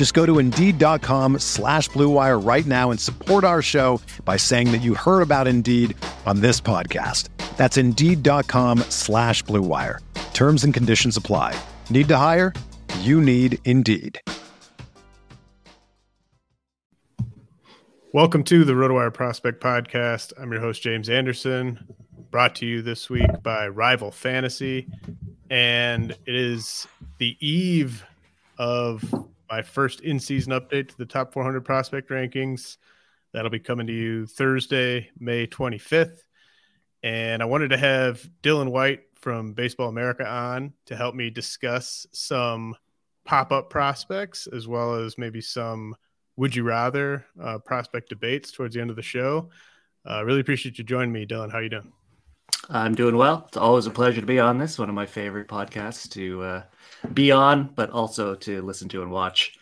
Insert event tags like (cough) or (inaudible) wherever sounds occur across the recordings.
Just go to Indeed.com slash BlueWire right now and support our show by saying that you heard about Indeed on this podcast. That's Indeed.com slash BlueWire. Terms and conditions apply. Need to hire? You need Indeed. Welcome to the RotoWire Prospect Podcast. I'm your host, James Anderson, brought to you this week by Rival Fantasy. And it is the eve of my first in season update to the top 400 prospect rankings. That'll be coming to you Thursday, May 25th. And I wanted to have Dylan White from Baseball America on to help me discuss some pop up prospects as well as maybe some would you rather uh, prospect debates towards the end of the show. Uh, really appreciate you joining me, Dylan. How you doing? I'm doing well. It's always a pleasure to be on this one of my favorite podcasts to uh, be on, but also to listen to and watch.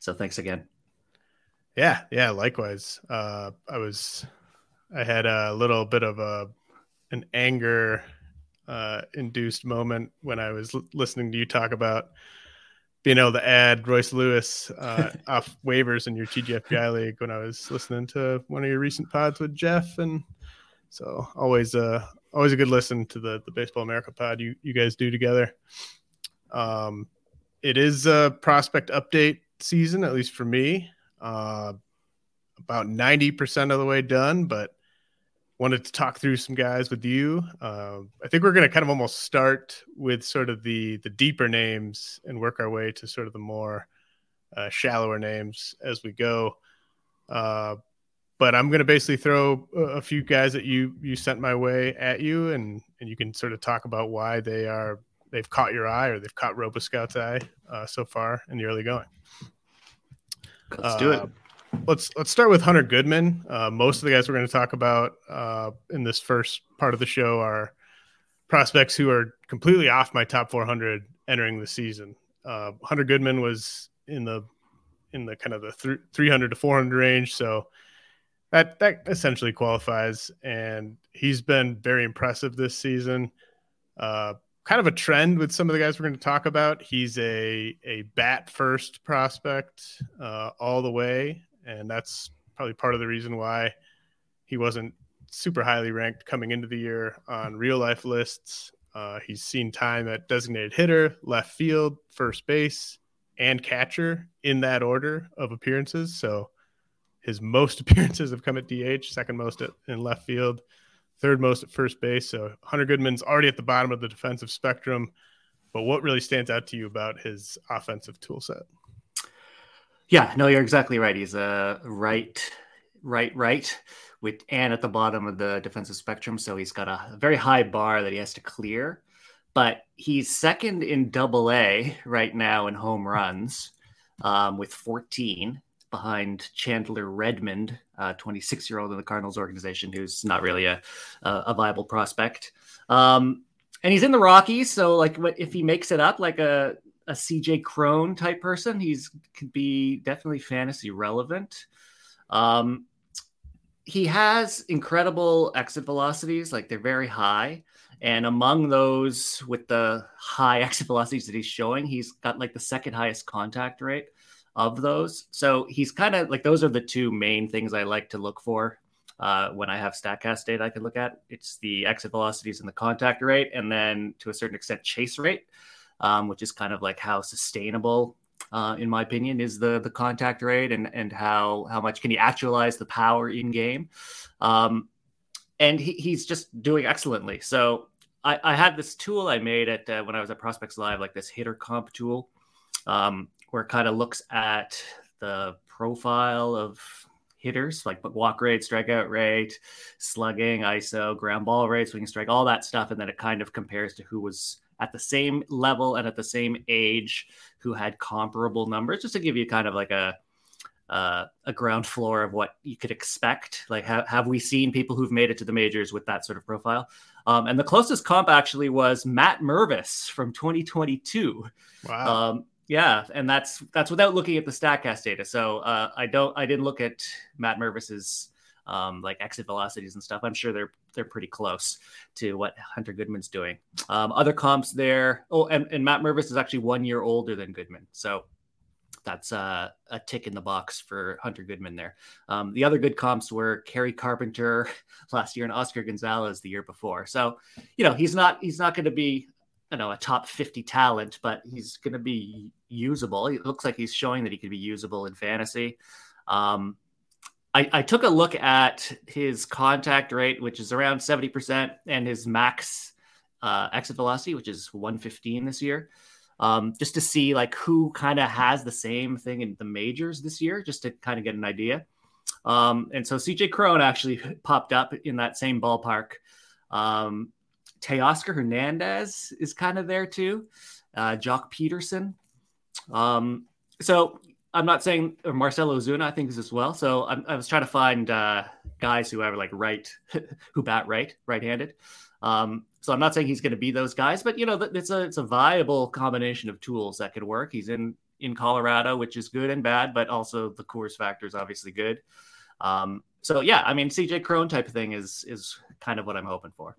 So thanks again. Yeah, yeah. Likewise. Uh, I was, I had a little bit of a an anger uh, induced moment when I was l- listening to you talk about being able to add Royce Lewis uh, (laughs) off waivers in your TGFBI league when I was listening to one of your recent pods with Jeff, and so always uh always a good listen to the the Baseball America pod you you guys do together. Um, it is a prospect update season, at least for me. Uh, about ninety percent of the way done, but wanted to talk through some guys with you. Uh, I think we're going to kind of almost start with sort of the the deeper names and work our way to sort of the more uh, shallower names as we go. Uh, but I'm going to basically throw a, few guys that you you sent my way at you, and and you can sort of talk about why they are they've caught your eye or they've caught RoboScout's eye uh, so far in the early going. Let's do it Uh, let's let's start with Hunter Goodman. Uh, most of the guys we're going to talk about uh, in this first part of the show are prospects who are completely off my top 400 entering the season. Uh, Hunter Goodman was in the in the kind of the th- 300 to 400 range, so that that essentially qualifies. And he's been very impressive this season. Uh, kind of a trend with some of the guys we're going to talk about. He's a a bat first prospect uh, all the way, and that's probably part of the reason why he wasn't super highly ranked coming into the year on real life lists. Uh, he's seen time at designated hitter, left field, first base, and catcher in that order of appearances. So his most (laughs) appearances have come at DH, second most at, in left field, third most at first base. So Hunter Goodman's already at the bottom of the defensive spectrum. But what really stands out to you about his offensive tool set? Yeah, no, you're exactly right. He's a right, right, right, with and at the bottom of the defensive spectrum. So he's got a very high bar that he has to clear. But he's second in Double A right now in home runs um, with 14 behind Chandler Redmond, 26 year old in the Cardinals organization, who's not really a a viable prospect. Um, and he's in the Rockies, so like, if he makes it up like a a CJ Cron type person? He's could be definitely fantasy relevant. Um, he has incredible exit velocities, like they're very high. And among those with the high (laughs) exit velocities that he's showing, he's got like the second highest contact rate of those. So he's kind of like those are the two main things I like to look for uh, when I have Statcast data I can look at. It's the exit velocities and the contact rate, and then to a certain extent chase rate, um, which is kind of like how sustainable, uh, in my opinion, is the the contact rate and and how how much can you actualize the power in game. Um, and he, he's just doing excellently. So I, I had this tool I made at uh, when I was at Prospects Live, like this hitter comp tool, um, where it kind of looks at the profile of hitters like walk rate, strikeout rate, slugging, ISO, ground ball rate, swinging strike, all that stuff, and then it kind of compares to who was at the same level and at the same age who had comparable numbers, just to give you kind of like a uh, a ground floor of what you could expect. Like, have, have we seen people who've made it to the majors with that sort of profile? Um, and the closest comp actually was Matt Mervis from 2022. Wow. Um, yeah, and that's that's without looking at the Statcast data. So uh, I don't I didn't look at Matt Mervis's um, like exit velocities and stuff. I'm sure they're they're pretty close to what Hunter Goodman's doing. Um, other comps there. Oh, and, and Matt Mervis is actually one year older than Goodman, so that's uh, a tick in the box for Hunter Goodman there. Um, the other good comps were Kerry Carpenter (laughs) last year and Oscar Gonzalez the year before. So, you know, he's not he's not going to be you know a top 50 talent, but he's going to be usable. It looks like he's showing that he could be usable in fantasy. Um, I, I, took a look at his contact rate, which is around 70%, and his max uh, exit velocity, which is 115 this year, um, just to see like who kind of has the same thing in the majors this year, just to kind of get an idea. Um, and so CJ Cron actually (laughs) popped up in that same ballpark. Um, Teoscar Hernandez is kind of there too. Uh, Joc Pederson. Um, so I'm not saying Marcell Ozuna, I think is as well. So I'm, i was trying to find uh, guys who have like right, (laughs) who bat right, right-handed. Um, so I'm not saying he's going to be those guys, but you know, it's a it's a viable combination of tools that could work. He's in in Colorado, which is good and bad, but also the course factor is obviously good. Um, so yeah, I mean, CJ Cron type of thing is is kind of what I'm hoping for.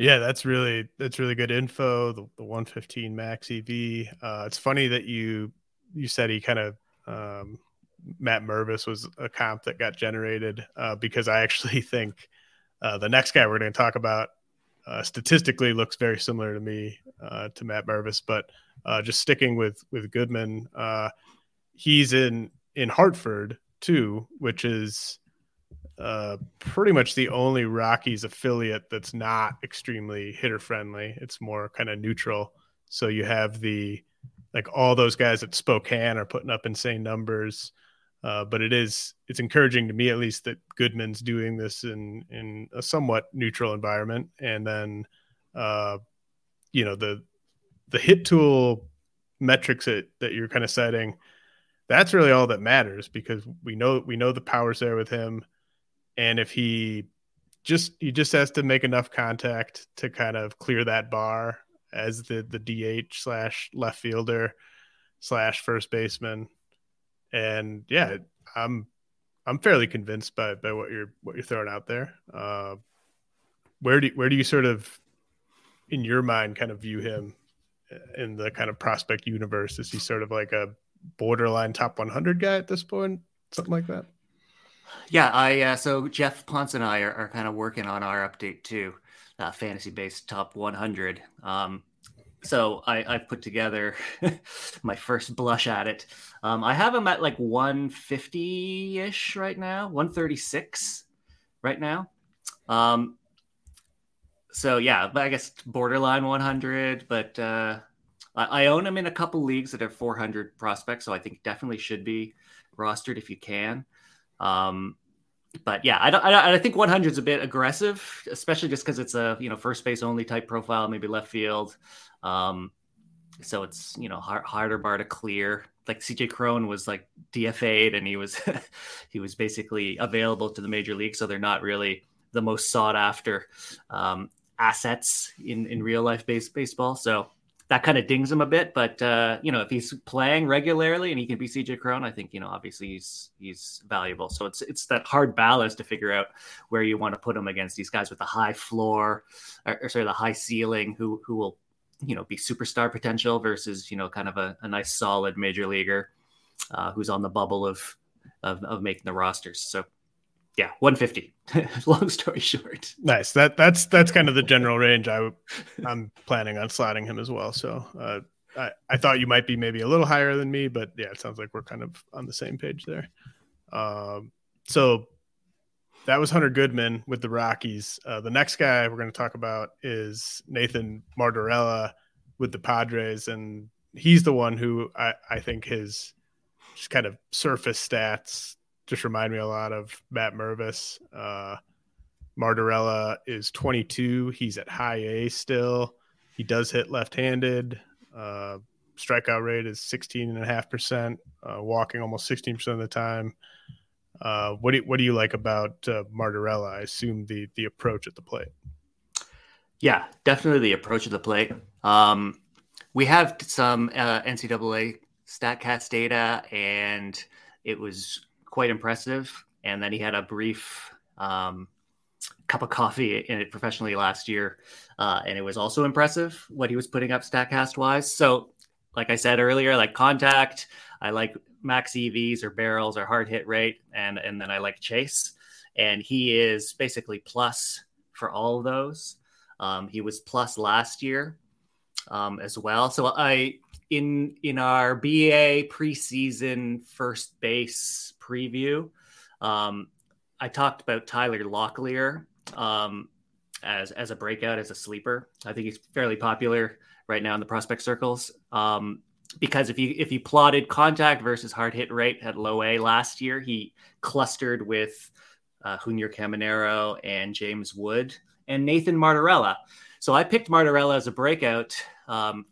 Yeah, that's really that's really good info. The, the 115 max EV. Uh, it's funny that you you said he kind of um, Matt Mervis was a comp that got generated uh, because I actually (laughs) think uh, the next guy we're going to talk about uh, statistically looks very similar to me uh, to Matt Mervis, but uh, just sticking with with Goodman, he's in in Hartford too, which is uh, pretty much the only Rockies affiliate that's not extremely hitter friendly. It's more kind of neutral. So you have the like all those guys at Spokane are putting up insane numbers. Uh, but it is it's encouraging to me at least that Goodman's doing this in in a somewhat neutral environment. And then uh, you know the the hit tool metrics that, that you're kind of setting, that's really all that matters because we know we know the powers there with him and if he just he just has to make enough contact to kind of clear that bar as the the DH slash left fielder slash first baseman, and yeah, I'm I'm fairly convinced by by what you're what you're throwing out there. Uh, where do where do you sort of in your mind kind of view him in the kind of prospect universe? Is he sort of like a borderline top 100 guy at this point, something like that? Yeah, I uh, so Jeff Ponce and I are, are kind of working on our update too, uh, fantasy based top 100. Um, so I, I put together (laughs) my first blush at it. Um, I have him at like 150 ish right now, 136 right now. Um, so yeah, but I guess borderline 100. But uh, I, I own him in a couple leagues that have 400 prospects, so I think definitely should be rostered if you can. Um, but yeah, I don't, I, I think 100 is a bit aggressive, especially just because it's a you know first base only type profile, maybe left field. Um, so it's you know hard, harder bar to clear. Like CJ Cron was like DFA'd, and he was (laughs) he was basically available to the major league, so they're not really the most sought after um, assets in in real life base baseball. So that kind of dings him a bit. But uh, you know, if he's playing regularly and he can be CJ Cron, I think you know obviously he's he's valuable. So it's it's that hard balance to figure out where you want to put him against these guys with the high floor or, or sorry the high ceiling who who will you know be superstar potential versus you know kind of a, a nice solid major leaguer uh, who's on the bubble of, of of making the rosters. So yeah, 150. (laughs) Long story short. Nice. That that's that's kind of the general range. I I'm planning on slotting him as well. So uh, I I thought you might be maybe a little higher than me, but yeah, it sounds like we're kind of on the same page there. Um, so that was Hunter Goodman with the Rockies. Uh, the next guy we're going to talk about is Nathan Martorella with the Padres, and he's the one who I, I think his just kind of surface stats just remind me a lot of Matt Mervis. Uh, Martorella is 22. He's at high A still. He does hit left-handed. Uh, strikeout rate is 16.5%, uh, walking almost 16% of the time. Uh, what do you, what do you like about uh, Martorella? I assume the the approach at the plate. Yeah, definitely the approach at the plate. Um, we have some uh, NCAA Statcast data, and it was quite impressive. And then he had a brief um, cup of coffee in it professionally last year, uh, and it was also impressive what he was putting up Statcast wise. So, like I said earlier, like contact, I like max EVs or barrels or hard hit rate, and and then I like chase, and he is basically plus for all of those. Um, he was plus last year um, as well. So I in in our BA preseason first base preview, um, I talked about Tyler Locklear um, as as a breakout as a sleeper. I think he's fairly popular right now in the prospect circles. Um, because if you if you plotted contact versus hard hit rate at low A last year, he clustered with uh, Junior Caminero and James Wood and Nathan Martorella. So I picked Martorella as a breakout, um,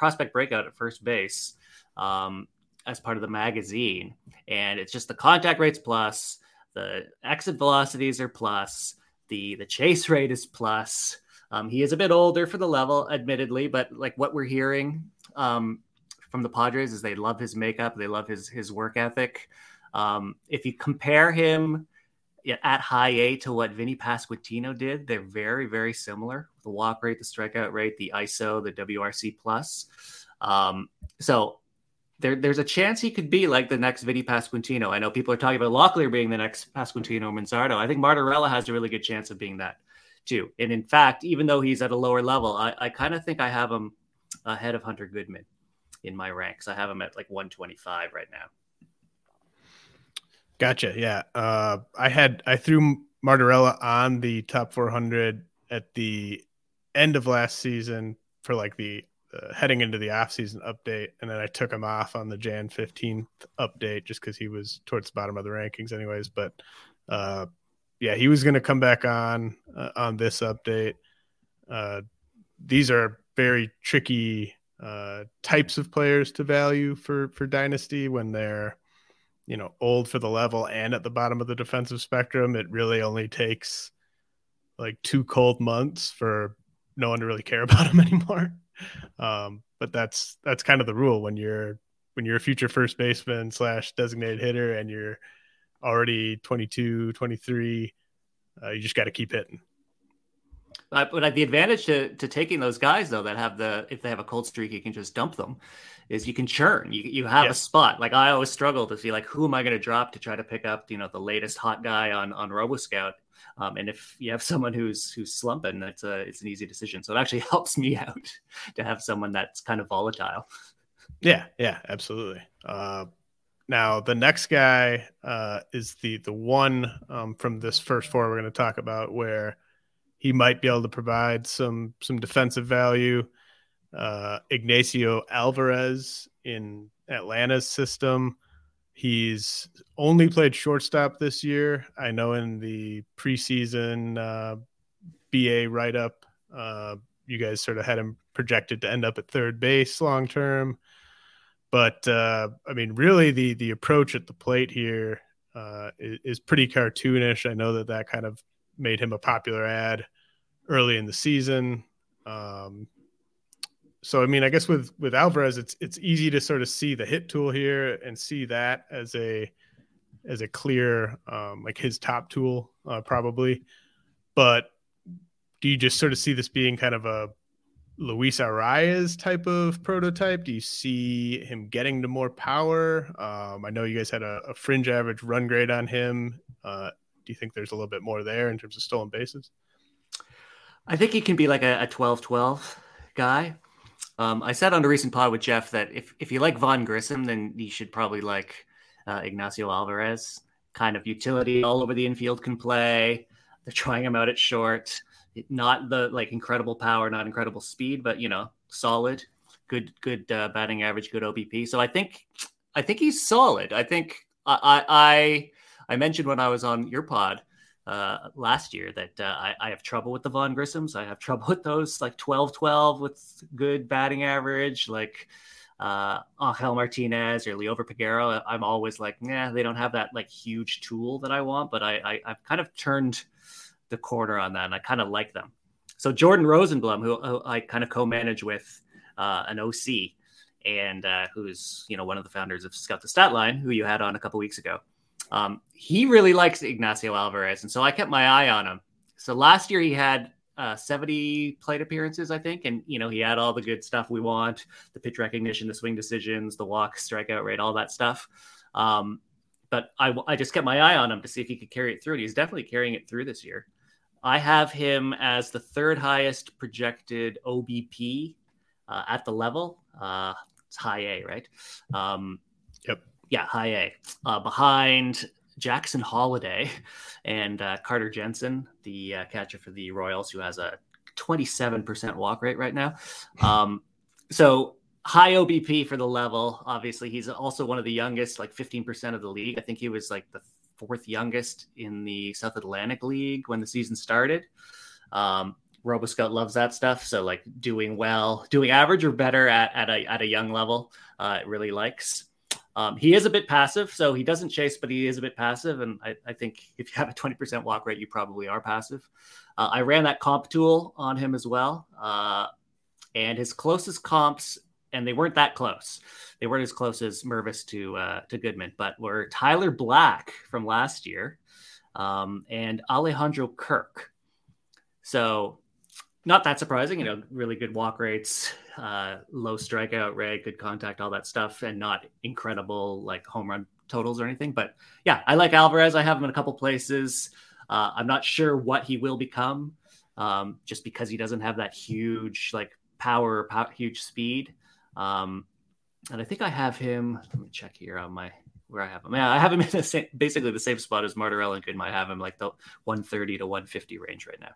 prospect breakout at first base um, as part of the magazine, and it's just the contact rates plus, the exit velocities are plus, the the chase rate is plus. Um, he is a bit older for the level, admittedly, but like what we're hearing um, from the Padres is they love his makeup, they love his his work ethic. Um, if you compare him at high A to what Vinny Pasquantino did, they're very very similar. The walk rate, the strikeout rate, the ISO, the WRC plus. Um, so there, there's a chance he could be like the next Vinny Pasquantino. I know people are talking about Locklear being the next Pasquantino Manzardo. I think Martorella has a really good chance of being that too. And in fact, even though he's at a lower level, I, I kind of think I have him ahead of Hunter Goodman in my ranks. I have him at like 125 right now. Gotcha. Yeah. Uh, I had I threw Martorella on the top 400 at the end of last season for like the uh, heading into the offseason update, and then I took him off on the Jan 15th update just because he was towards the bottom of the rankings, anyways. But uh, yeah, he was going to come back on uh, on this update. Uh, these are very tricky uh, types of players to value for for dynasty when they're you know old for the level and at the bottom of the defensive spectrum. It really only takes like two cold months for no one to really care (laughs) about him anymore. Um, but that's that's kind of the rule when you're when you're a future first baseman slash designated hitter and you're already 22, 23, uh, you just got to keep hitting. But, but the advantage to, to taking those guys though that have the if they have a cold streak, you can just dump them. Is you can churn. You you have yeah. a spot. Like I always struggle to see like who am I going to drop to try to pick up you know the latest hot guy on on RoboScout. Um, and if you have someone who's who's slumping, that's a it's an easy decision. So it actually (laughs) helps me out to have someone that's kind of volatile. Yeah, yeah, absolutely. Uh, now the next guy uh, is the the one um, from this first four we're going to talk about where he might be able to provide some some defensive value. Uh, Ignacio Alvarez in Atlanta's system. He's only played shortstop this year. I know in the preseason uh, BA write up, uh, you guys sort of had him projected to end up at third base long term. But uh, I mean, really, the the approach at the plate here uh, is, is pretty cartoonish. I know that that kind of made him a popular ad early in the season. Um, so I mean, I guess with with Alvarez, it's it's easy to sort of see the hit tool here and see that as a as a clear um, like his top tool uh, probably. But do you just sort of see this being kind of a Luis Arraez type of prototype? Do you see him getting to more power? Um, I know you guys had a, a, fringe average run grade on him. Uh, you think there's a little bit more there in terms of stolen bases? I think he can be like a, a 12-12 guy. Um, I said on a recent pod with Jeff that if, if you like Vaughn Grissom, then you should probably like uh, Ignacio Alvarez. kind of utility all over the infield can play. They're trying him out at short. Not the like incredible power, not incredible speed, but you know, solid, good, good uh, batting average, good OBP. So I think, I think he's solid. I think I, I, I mentioned when I was on your pod uh, last year that uh, I, I, have trouble with the Vaughn Grissoms. I have (laughs) trouble with those like 12 12 with good batting average, like uh, Angel Martinez or Liover Peguero. I'm always like, yeah, they don't have that like huge tool that I want, but I, I, I've kind of turned the corner on that and I kind of like them. So Jordan Rosenblum, who, who I kind of co manage with uh, an OC and uh, who's you know one of the founders of Scout the Stat Line, who you had on a couple weeks ago. Um, he really likes Ignacio Alvarez, and so I kept my eye on him. So last year he had uh, 70 plate appearances, I think, and you know he had all the good stuff we want: the pitch recognition, the swing decisions, the walk, strikeout rate, all that stuff. Um, but I, I just kept my eye on him to see if he could carry it through, and he's definitely carrying it through this year. I have him as the third highest projected OBP uh, at the level. Uh, it's high A, right? Um, yep. Yeah, high A. Uh, behind Jackson Holliday and uh, Carter Jensen, the uh, catcher for the Royals, who has a 27% walk rate right now. Um, so high OBP for the level. Obviously, he's also one of the youngest, like 15% of the league. I think he was like the fourth youngest in the South Atlantic League when the season started. Um, RoboScout loves that stuff. So like doing well, doing average or better at, at a at a young level, uh, it really likes. Um, he is a bit passive, so he doesn't chase, but he is a bit passive. And I, I think if you have a 20% walk rate, you probably are passive. Uh, I ran that comp tool on him as well. Uh, and his closest comps, and they weren't that close. They weren't as close as Mervis to uh, to Goodman, but were Tyler Black from last year um, and Alejandro Kirk. So not that surprising, you know, really good walk rates, uh, low strikeout rate, good contact, all that stuff, and not incredible like home run totals or anything. But yeah, I like Alvarez. I have him in a couple places. Uh, I'm not sure what he will become, um, just because he doesn't have that huge like power, huge speed. Um, and I think I have him. Let me check here on my where I have him. Yeah, I have him in the same, basically the same spot as Martorell and Goodman. I have him like the 130 to 150 range right now.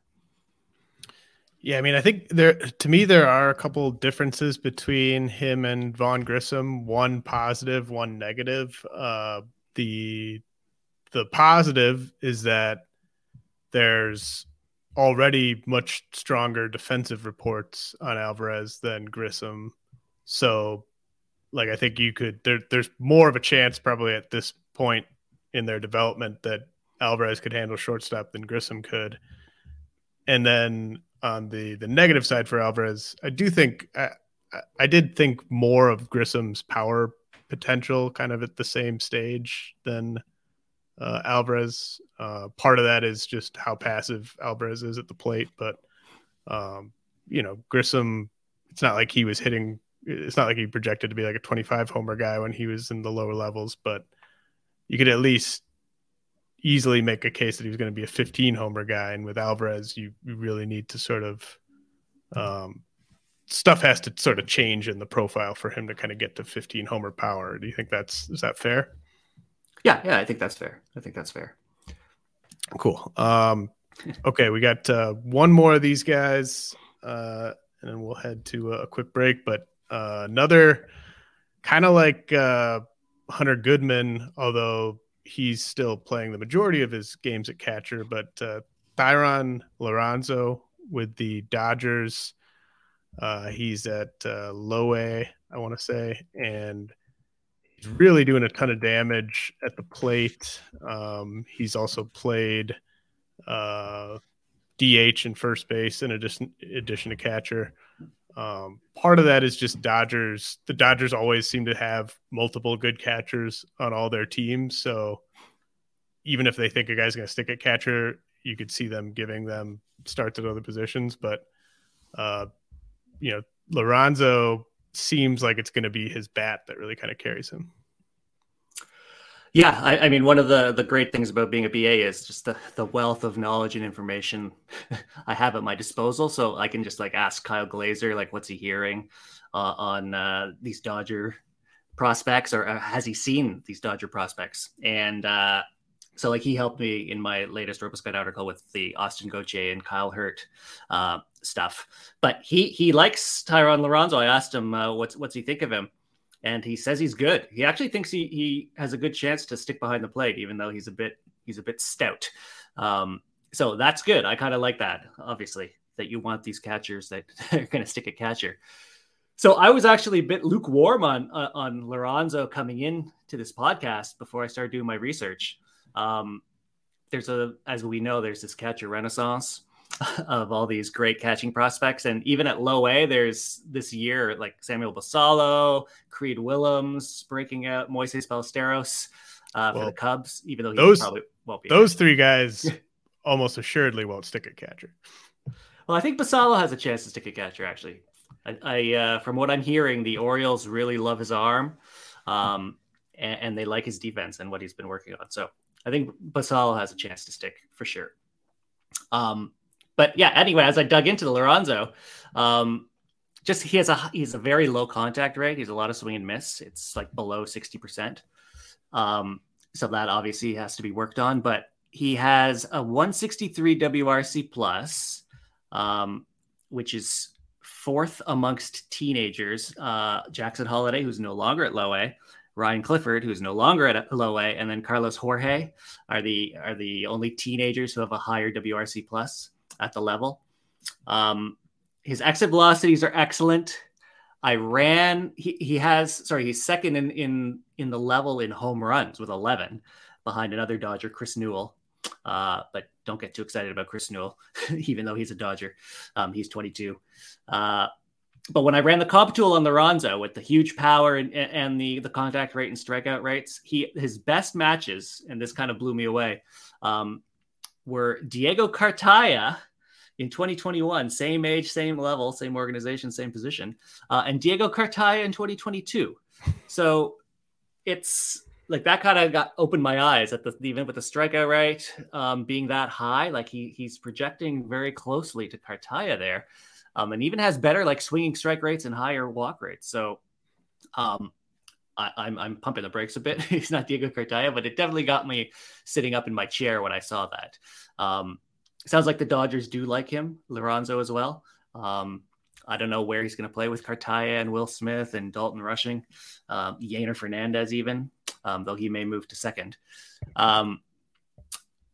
Yeah, I mean, I think there to me there are a couple differences between him and Vaughn Grissom. One positive, one negative. Uh, the the positive is that there's already much stronger defensive reports on Alvarez than Grissom. So, like, I think you could there. There's more of a chance probably at this point in their development that Alvarez could handle shortstop than Grissom could. And then on the the negative side for Alvarez, I do think I, I did think more of Grissom's power potential kind of at the same stage than uh, Alvarez. Uh, part of that is just how passive Alvarez is at the plate, but um, you know, Grissom, it's not like he was hitting. It's not like he projected to be like a 25 homer guy when he was in the lower levels, but you could at least easily make a case that he was going to be a 15 homer guy. And with Alvarez, you, you really need to sort of um, stuff has to sort of change in the profile for him to kind of get to 15 homer power. Do you think that's is that fair? Yeah, yeah, I think that's fair. I think that's fair. Cool. Um, (laughs) okay, we got uh, one more of these guys, uh, and then we'll head to a quick break. But uh, another kind of like uh, Hunter Goodman, although he's still playing the majority of his games at catcher, but uh, Thayron Liranzo with the Dodgers, uh, he's at uh, low A, I want to say, and he's really doing a ton of damage at the plate. Um, he's also played uh, DH and first base in addition addition to catcher. Um, part of that is just Dodgers. The Dodgers always seem to have multiple good catchers on all their teams. So even if they think a guy's going to stick at catcher, you could see them giving them starts at other positions. But, uh, you know, Liranzo seems like it's going to be his bat that really kind of carries him. Yeah, I, I, mean, one of the the great things about being a BA is just the the wealth of knowledge and information (laughs) I have at my disposal. So I can just like ask Kyle Glaser, like, what's he hearing uh, on uh, these Dodger prospects, or uh, has he seen these Dodger prospects? And uh, So like he helped me in my latest RoboScout article with the Austin Gauthier and Kyle Hurt uh, stuff. But he he likes Thayron Liranzo. I asked him uh, what's what's he think of him, and he says he's good. He actually thinks he he has a good chance to stick behind the plate, even though he's a bit he's a bit stout. Um, so that's good. I kind of like that. Obviously, that you want these catchers that (laughs) are going to stick a catcher. So I was actually a bit lukewarm on uh, on Liranzo coming in to this podcast before I started doing my research. Um, there's a, as we know, there's this catcher renaissance (laughs) of all these great catching prospects, and even at low A, there's this year like Samuel Basallo, Creed Willems breaking out, Moises Ballesteros uh, well, for the Cubs, even though he those, probably won't be. Those three guys (laughs) almost assuredly won't stick at catcher. Well, I think Basallo has a chance to stick at catcher. Actually, I, I uh, from what I'm hearing, the Orioles really love his arm. Um, and, and, they like his defense and what he's been working on. So I think Basallo has a chance to stick for sure. Um, but yeah, anyway, as I dug into the Liranzo, um, just he has a he's a very low contact rate. He's a lot of swing and miss. It's like below sixty percent. Um, so that obviously has to be worked on. But he has a 163 WRC plus, um, which is fourth amongst teenagers. Uh, Jackson Holliday, who's no longer at low A, Ryan Clifford, who's no longer at low A, and then Carlos Jorge are the are the only teenagers who have a higher WRC plus at the level. Um, his exit velocities are excellent. I ran. He, he has sorry. He's second in in in the level in home runs with 11, behind another Dodger, Chris Newell. Uh, but don't get too excited about Chris Newell, (laughs) even though he's a Dodger. Um, he's 22. Uh, but when I ran the comp tool on Liranzo with the huge power and, and the the contact rate and strikeout rates, he his best matches, and this kind of blew me away, um, were Diego Cartaya in 2021, same age, same level, same organization, same position, uh, and Diego Cartaya in 2022. So it's like that kind of got opened my eyes at the event with the strikeout rate um, being that high. Like he he's projecting very closely to Cartaya there um, and even has better like swinging strike rates and higher walk rates. So um, I, am I'm, I'm pumping the brakes a bit. (laughs) He's not Diego Cartaya, but it definitely got me sitting up in my chair when I saw that. Um, sounds like the Dodgers do like him, Liranzo as well. Um, I don't know where he's going to play with Cartaya and Will Smith and Dalton Rushing, um, Yeiner Fernandez even, um, though he may move to second. Um,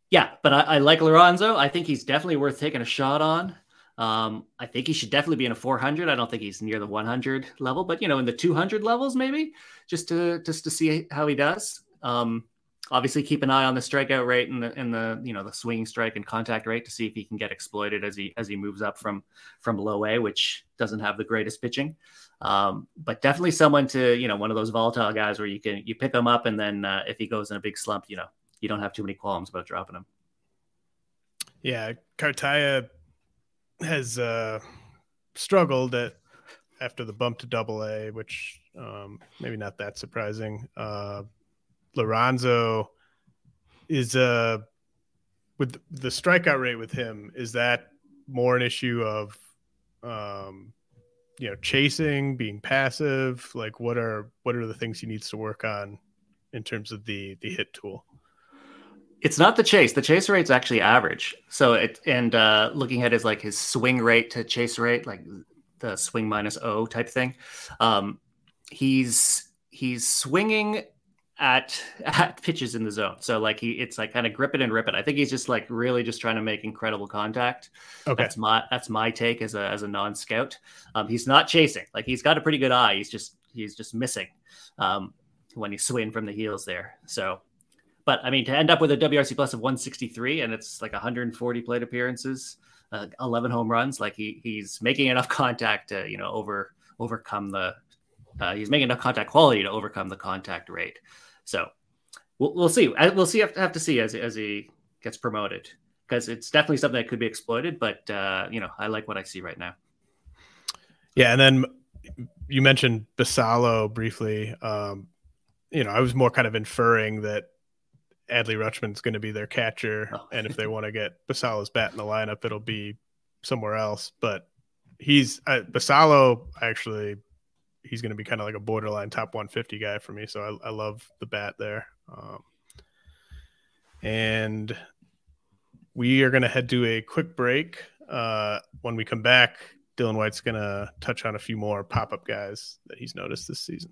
yeah, but I, I, like Liranzo. I think he's definitely worth taking a shot on. Um, I think he should definitely be in a 400. I don't think he's near the 100 level, but you know, in the 200 levels, maybe just to just to see how he does. Um, obviously, keep an eye on the strikeout rate and the and the you know the swinging strike and contact rate to see if he can get exploited as he as he moves up from from low A, which doesn't have the greatest pitching. Um, but definitely someone to you know one of those volatile guys where you can you pick him up and then uh, if he goes in a big slump, you know you don't have too many qualms about dropping him. Yeah, Cartaya has uh, struggled at after the bump to double A, which um, maybe not that surprising. Uh, Liranzo is uh, with the strikeout rate with him. Is that more an issue of um, you know chasing, being passive? Like what are what are the things he needs to work on in terms of the the hit tool? It's not the chase. The chase rate's actually average. So it and uh, looking at his like his swing rate to chase rate, like the swing minus O type thing. Um, he's he's swinging at (laughs) at pitches in the zone. So like he it's like kind of grip it and rip it. I think he's just like really just trying to make incredible contact. Okay. That's my that's my take as a as a non-scout. Um, he's not chasing. Like he's got a pretty good eye. He's just he's just missing um, when he's swinging from the heels there. So but I mean, to end up with a WRC plus of 163 and it's like 140 plate appearances, uh, 11 home runs, like he he's making enough (laughs) contact to you know over overcome the uh, he's making enough contact quality to overcome the contact rate. So we'll, we'll see. We'll see. Have to, have to see as as he gets promoted because it's definitely something that could be exploited. But uh, you know, I like what I see right now. Yeah, and then you mentioned Basallo briefly. Um, you know, I was more kind of inferring that Adley Rutschman's going to be their catcher, oh. and if they want to get Basallo's bat in the lineup, it'll be somewhere else. But he's uh, Basallo actually. He's going to be kind of like a borderline top 150 guy for me, so I, I love the bat there. Um, And we are going to head to a quick break. Uh, when we come back, Dylan White's going to touch on a few more pop up guys that he's noticed this season.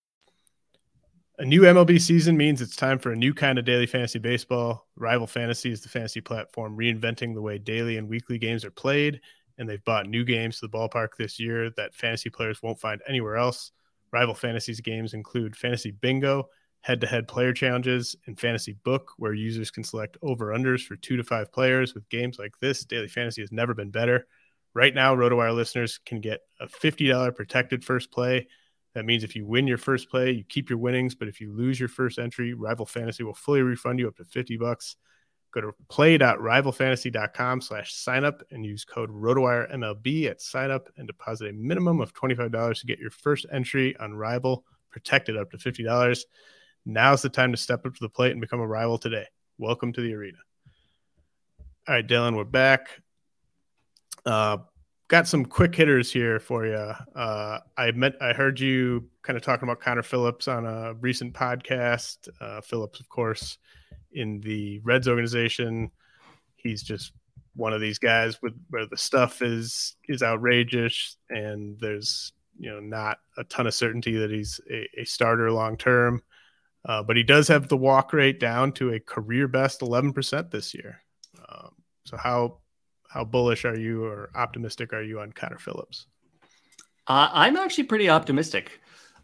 A new MLB season means it's time for a new kind of daily fantasy baseball. Rival Fantasy is the fantasy platform reinventing the way daily and weekly games are played, and they've bought new games to the ballpark this year that fantasy players won't find anywhere else. Rival Fantasy's games include Fantasy Bingo, head to head player challenges, and Fantasy Book, where users can select over unders for two to five players. With games like this, Daily Fantasy has never been better. Right now, RotoWire listeners can get a $50 protected first play that means if you win your first play, you keep your winnings. But if you lose your first entry, Rival Fantasy will fully refund you up to 50 bucks. Go to play.rivalfantasy.com slash sign up and use code RotoWire MLB at sign up and deposit a minimum of $25 to get your first entry on Rival protected up to $50. Now's the time to step up to the plate and become a rival today. Welcome to the arena. All right, Dylan, we're back. Uh, got some quick hitters here for you. Uh, I met, I heard you kind of talking about Connor Phillips on a recent podcast. Uh, Phillips, of course, in the Reds organization, he's just one of these guys with where the stuff is is outrageous, and there's you know not a ton of certainty that he's a, a starter long term. Uh, but he does have the walk rate down to a career best 11% this year. Um, so how how bullish are you or optimistic are you on Connor Phillips? Uh, I'm actually pretty optimistic.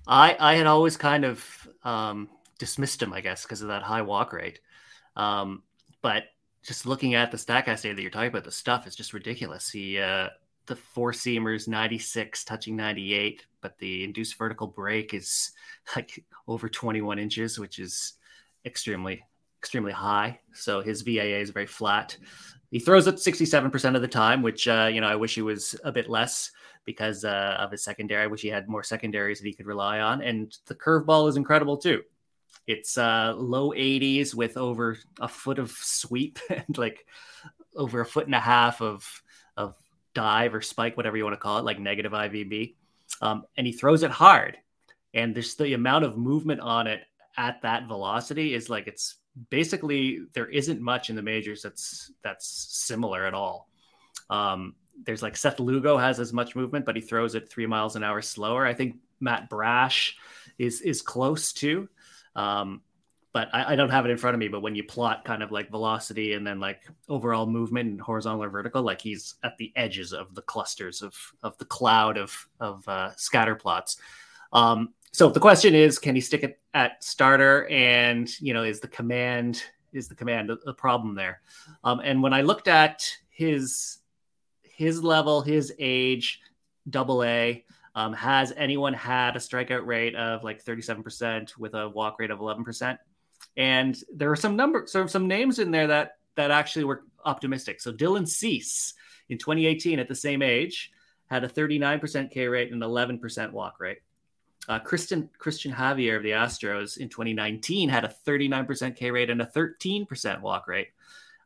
I I had always kind of um, dismissed him, I guess, because of that high walk rate. Um, but just looking at the Statcast data that you're talking about, the stuff is just ridiculous. He uh, the four seamers 96, touching 98, but the induced vertical break is like over 21 inches, which is extremely extremely high. So his VAA is very flat. He throws it 67% of the time, which, uh, you know, I wish he was a bit less because uh, of his secondary. I wish he had more secondaries that he could rely on. And the curveball is incredible too. It's uh, low 80s with over a foot of sweep (laughs) and like over a foot and a half of, of dive or spike, whatever you want to call it, like negative IVB. Um, and he throws it hard. And there's the amount of movement on it at that velocity is like it's basically there isn't much in the majors that's that's similar at all. Um, there's like Seth Lugo has as much movement, but he throws it three miles an hour slower. I think Matt Brash is is close to, um, but I, I, don't have it in front of me. But when you plot kind of like velocity and then like overall movement and horizontal or vertical, like he's at the edges of the clusters of of the cloud of of uh, scatter plots. Um, so the question is, can he stick it at starter? And you know, is the command is the command the problem there? Um, and when I looked at his his level, his age, double A, um, has anyone had a strikeout rate of like 37% with a walk rate of 11%? And there are some numbers, so some names in there that that actually were optimistic. So Dylan Cease in 2018 at the same age had a 39% K rate and 11% walk rate. Uh, Kristen Cristian Javier of the Astros in 2019 had a 39% K rate and a 13% walk rate.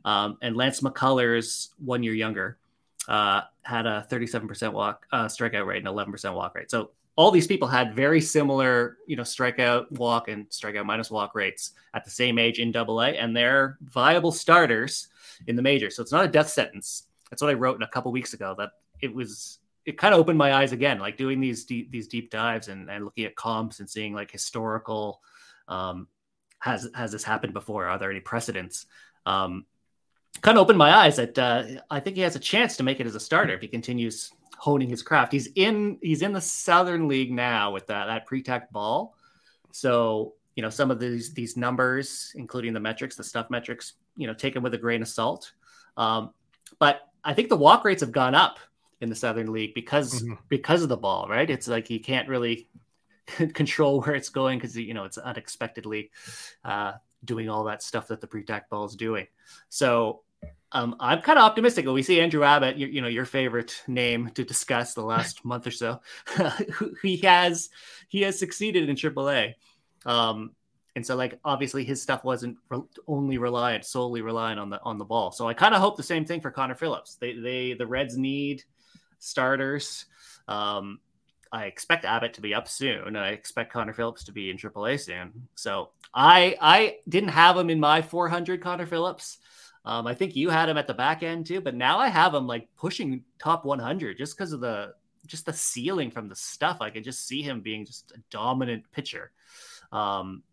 Um, and Lance McCullers, one year younger, uh, had a 37% walk uh, strikeout rate and 11% walk rate. So all these people had very similar, you know, strikeout, walk, and strikeout minus walk rates at the same age in Double A, and they're viable starters in the major. So it's not a death sentence. That's what I wrote in a couple weeks ago. That it was it kind of opened my eyes again, like doing these deep, these deep dives and, and looking at comps and seeing like historical, um, has has this happened before? Are there any precedents? Um, kind of opened my eyes that uh, I think he has a chance to make it as a starter if he continues honing his craft. He's in he's in the Southern League now with that that pre-tack ball, so you know some of these these numbers, including the metrics, the stuff metrics, you know, take them with a grain of salt. Um, but I think the walk rates have gone up in the Southern League because mm-hmm. because of the ball, right? It's like you can't really (laughs) control where it's going because you know it's unexpectedly uh, doing all that stuff that the pre-tack ball is doing. So um, I'm kind of optimistic. We see Andrew Abbott, you, you, know, your favorite name to discuss the last (laughs) month or so. (laughs) he has he has succeeded in AAA, um, and so like obviously his stuff wasn't re- only reliant solely reliant on the on the ball. So I kind of hope the same thing for Connor Phillips. They they the Reds need starters. Um, I expect Abbott to be up soon, and I expect Connor Phillips to be in AAA soon. So I I didn't have him in my 400 Connor Phillips. Um, I think you had him at the back end too, but now I have him like pushing top 100 just because of the just the ceiling from the stuff. I can just see him being just a dominant pitcher um,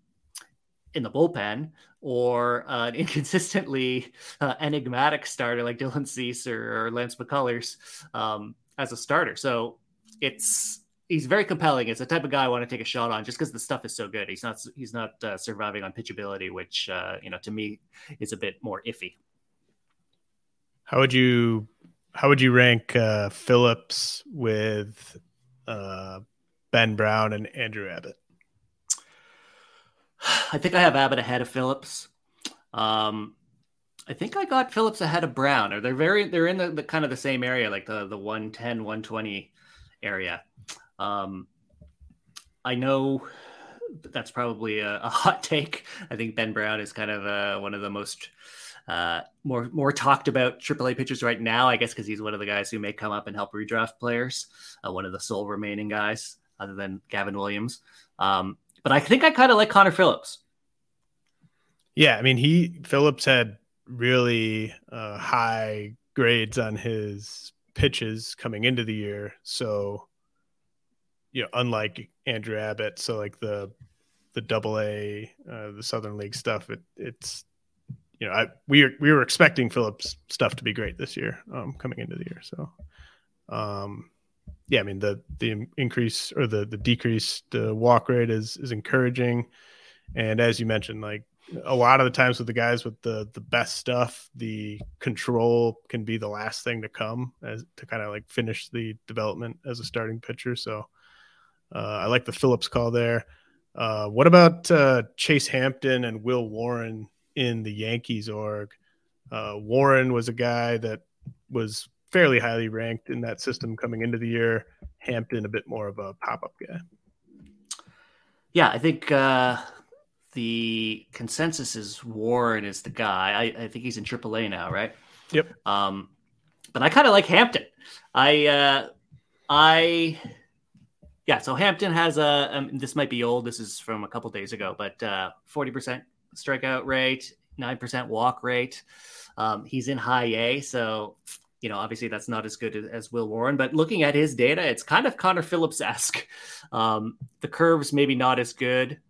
in the bullpen, or uh, an (laughs) inconsistently uh, enigmatic starter like Dylan Cease or, or Lance McCullers um, as a starter. So it's he's very compelling. It's the type of guy I want to take a shot on just because the stuff is so good. He's not he's not uh, surviving on pitchability, which uh, you know to me is a bit more iffy. How would you how would you rank uh, Phillips with uh, Ben Brown and Andrew Abbott? (sighs) I think I have Abbott ahead of Phillips. Um, I think I got Phillips ahead of Brown, or they're very they're in the, the kind of the same area, like the the 110, 120 area. Um, I know that's probably a, a, (laughs) hot take. I think Ben Brown is kind of uh, one of the most uh, more more talked about AAA pitchers right now. I guess because he's one of the guys who may come up and help redraft players. Uh, one of the sole remaining guys, other than Gavin Williams. Um, but I think I kind of like Connor Phillips. Yeah, I mean, he Phillips had really uh, high grades on his pitches coming into the year, so you know, unlike Andrew Abbott, so like the the Double A, uh, the Southern League stuff, it it's you know, I we were, we were expecting Phillips stuff to be great this year, um, coming into the year. So, um, yeah, I mean the the increase or the the decrease the walk rate is is encouraging, and as you mentioned, like a lot of the times with the guys with the the best stuff, the control can be the last thing to come as to kind of like finish the development as a starting pitcher. So uh, I like the Phillips call there. Uh, what about uh, Chase Hampton and Will Warren in the Yankees org? Uh, Warren was a guy that was fairly highly ranked in that system coming into the year. Hampton, a bit more of a pop up guy. Yeah, I think uh, the consensus is Warren is the guy. I, I, think he's in AAA now, right? Yep. Um, but I kind of like Hampton. I uh, I yeah, so Hampton has a. Um, this might be old. This is from a couple days ago, but uh, forty uh, percent strikeout rate, nine percent walk rate. Um, he's in high A, so you know obviously that's not as good as Will Warren. But looking at his data, it's kind of Connor Phillips esque. Um, the curves maybe not as good,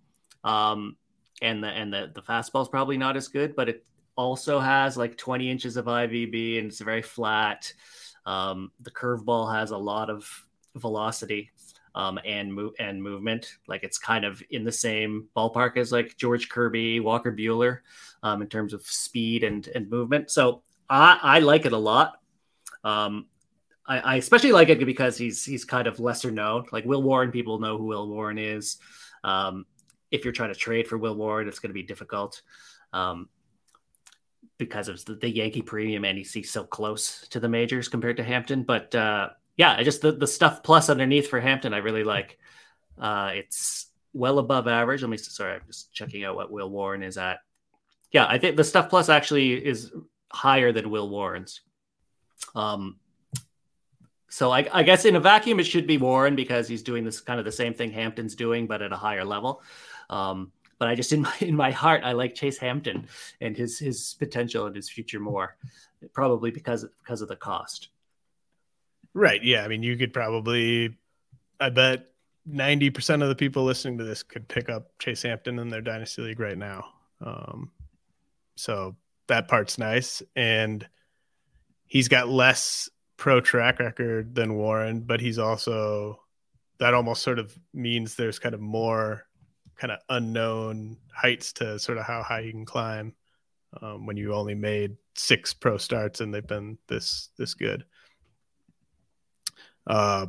um, and the and the the fastball's probably not as good, but it also has like twenty inches of IVB and it's very flat. Um, the curveball has a lot of velocity um, and move and movement. Like it's kind of in the same ballpark as like George Kirby, Walker Buehler, um, in terms of speed and and movement. So I, I like it a lot. Um, I, I, especially like it because he's he's kind of lesser known. Like Will Warren, people know who Will Warren is. Um, if you're trying to trade for Will Warren, it's going to be difficult. Um, because of the, the, Yankee premium and he's so close to the majors compared to Hampton. But uh, yeah, I just the, the stuff plus underneath for Hampton, I really like. Uh, it's well above average. Let me sorry, I'm just checking out what Will Warren is at. Yeah, I think the stuff plus actually is higher than Will Warren's. Um, so I, I, guess in a vacuum it should be Warren because he's doing this kind of the same thing Hampton's doing, but at a higher level. Um, but I just in my (laughs) in my heart I like Chase Hampton and his his potential and his future more, probably because because of the cost. Right. Yeah. I mean, you could probably, I bet ninety percent of the people listening to this could pick up Chase Hampton in their dynasty league right now. Um, so that part's nice, and he's got less pro track record than Warren, but he's also that almost sort of means there's kind of more kind of unknown heights to sort of how high you can climb um, when you only made six pro starts and they've been this this good. Uh,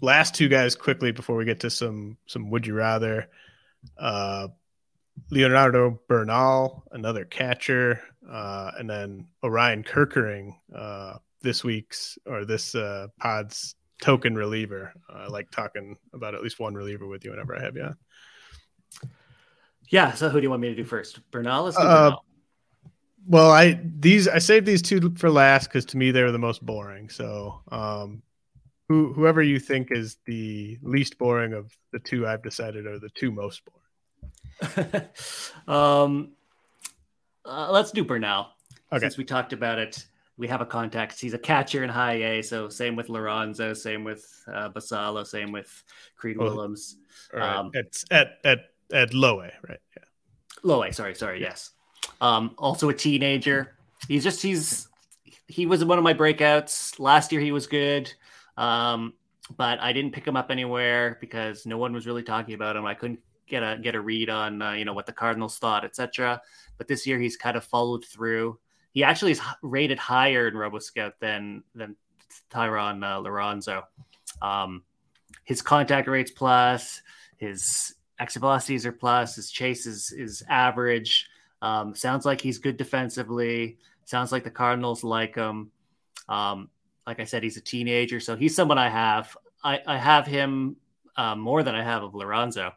last two guys quickly before we get to some some would you rather. Uh, Leonardo Bernal, another catcher, uh, and then Orion Kerkering, uh, this week's or this uh, pod's token reliever. I like talking about at least one reliever with you whenever I have you on. Yeah. So who do you want me to do first? Bernal uh, Well, I these I saved these two for last because to me they were the most boring. So um, who whoever you think is the least boring of the two I've decided are the two most boring. (laughs) um, uh, let's do Bernal. Okay. Since we talked about it, we have a context. He's a catcher in high A, so same with Liranzo, same with uh, Basallo, same with Creed well, Willems. Right. Um, it's at at at low A, right? Yeah. Low A. Sorry, sorry. Yes. Um, also a teenager. He's just he's he was one of my breakouts last year. He was good, um, but I didn't pick him up anywhere because no one was really talking about him. I couldn't get a get a read on uh, you know what the Cardinals thought, etc. But this year he's kind of followed through he actually is rated higher in RoboScout than than Thayron uh, Liranzo. Um, his contact rates plus, his exit velocities are plus, his chase is, is average. Um, sounds like he's good defensively. Sounds like the Cardinals like him. Um, like I said, he's a teenager, so he's someone I have. I, I have him uh, more than I have of Liranzo.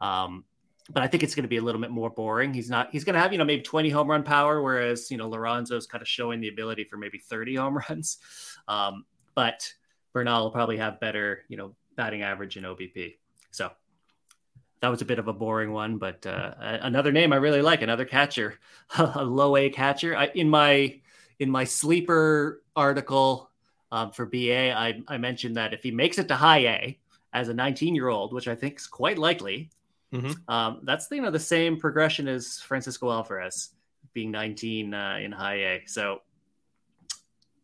Um, but I think it's going to be a little bit more boring. He's not. He's going to have you know maybe 20 home run power, whereas you know Liranzo's kind of showing the ability for maybe 30 home (laughs) runs. Um, but Bernal will probably have better you know batting average and OBP. So that was a bit of a boring one, but uh, another name I really like, another catcher, (laughs) a low A catcher. I, in my in my sleeper article um, for BA, I, I mentioned that if he makes it to high A as a 19 year old, which I think is quite likely, Mm-hmm. Um, that's you know the same progression as Francisco Alvarez being 19 uh, in high A. So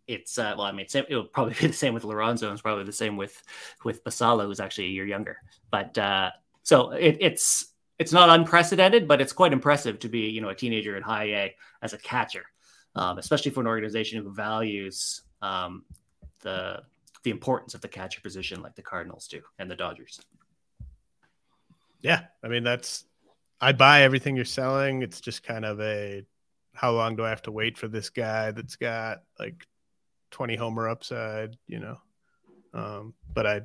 it's uh, well, I mean, it will probably be the same with Liranzo. and It's probably the same with with Basallo, who's actually a year younger. But uh, so it, it's it's not unprecedented, but it's quite impressive to be you know a teenager in high A as a catcher, um, especially for an organization who values um, the the importance of the catcher position like the Cardinals do and the Dodgers. Yeah, I mean that's I buy everything you're selling. It's just kind of a how long do I have to wait for this guy that's got like 20 homer upside, you know. Um, but I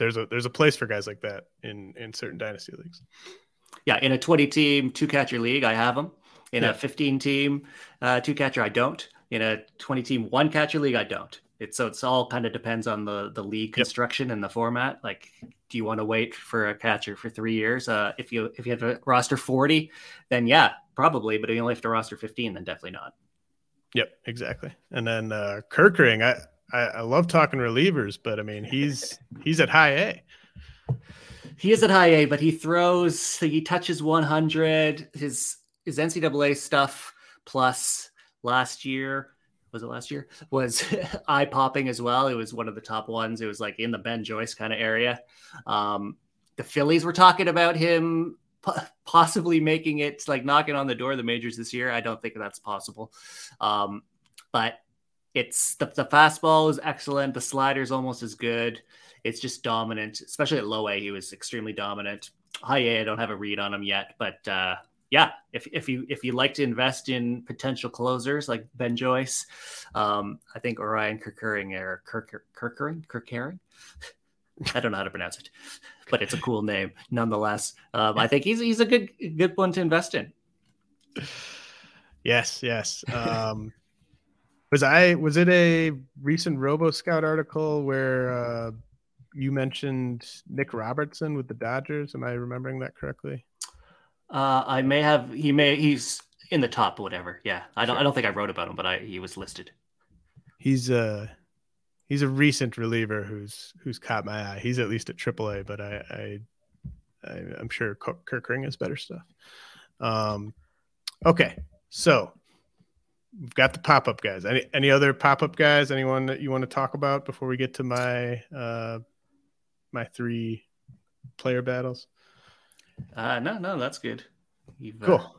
there's a there's a place for guys like that in in certain dynasty leagues. Yeah, in a 20 team two catcher league, I have them. In yeah. a 15 team uh, two catcher, I don't. In a 20 team one catcher league, I don't. It's so it's all kind of depends on the the league construction yep. and the format. Like do you want to wait for a catcher for three years? Uh, if you if you have a roster forty, then yeah, probably. But if you only have to roster fifteen, then definitely not. Yep, exactly. And then uh, Kerkering, I, I I love talking relievers, but I mean he's (laughs) he's at high A. He is at high A, but he throws he touches one hundred. His his NCAA stuff plus last year was it last year was (laughs) eye popping as well. It was one of the top ones. It was like in the Ben Joyce kind of area. Um, the Phillies were talking about him possibly making it like knocking on the door of the majors this year. I don't think that's possible. Um, but it's the, the fastball is excellent. The slider is almost as good. It's just dominant, especially at low A. He was extremely dominant. High A, I don't have a read on him yet, but uh, yeah, if if you if you like to invest in potential closers like Ben Joyce, um, I think Orion Kirkering or Kirk Kirkering Kirkering. (laughs) I don't know how to pronounce it, but it's a cool name nonetheless. Um, I think he's he's a good good one to invest in. Yes, yes. Um, was I was it a recent RoboScout article where uh, you mentioned Nick Robertson with the Dodgers? Am I remembering that correctly? Uh, I may have. He may. He's in the top, whatever. Yeah, I don't. Sure. I don't think I wrote about him, but I he was listed. He's a he's a recent reliever who's who's caught my eye. He's at least at AAA, but I, I, I am sure Kerkering has better stuff. Um, okay, so we've got the pop up guys. Any any other pop up guys? Anyone that you want to talk about before we get to my uh my three player battles? Uh, no, no, that's good. You've, uh, cool.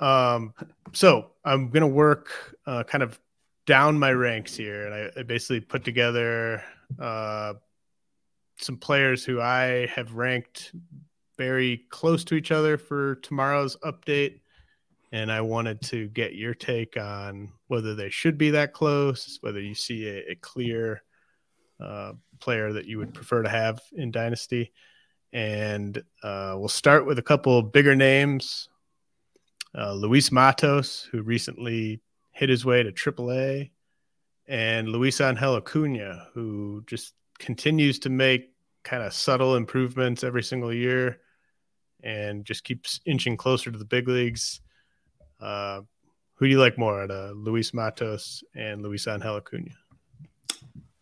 Uh... Um, so I'm gonna work uh, kind of down my ranks here, and I, I basically put together uh, some players who I have ranked very close to each other for tomorrow's update. And I wanted to get your take on whether they should be that close, whether you see a, a clear uh, player that you would prefer to have in Dynasty and uh, we'll start with a couple bigger names. Uh, Luis Matos, who recently hit his way to AAA, and Luisangel Acuna, who just continues to make kind of subtle improvements every single year and just keeps inching closer to the big leagues. Uh, who do you like more, uh, Luis Matos and Luisangel Acuna?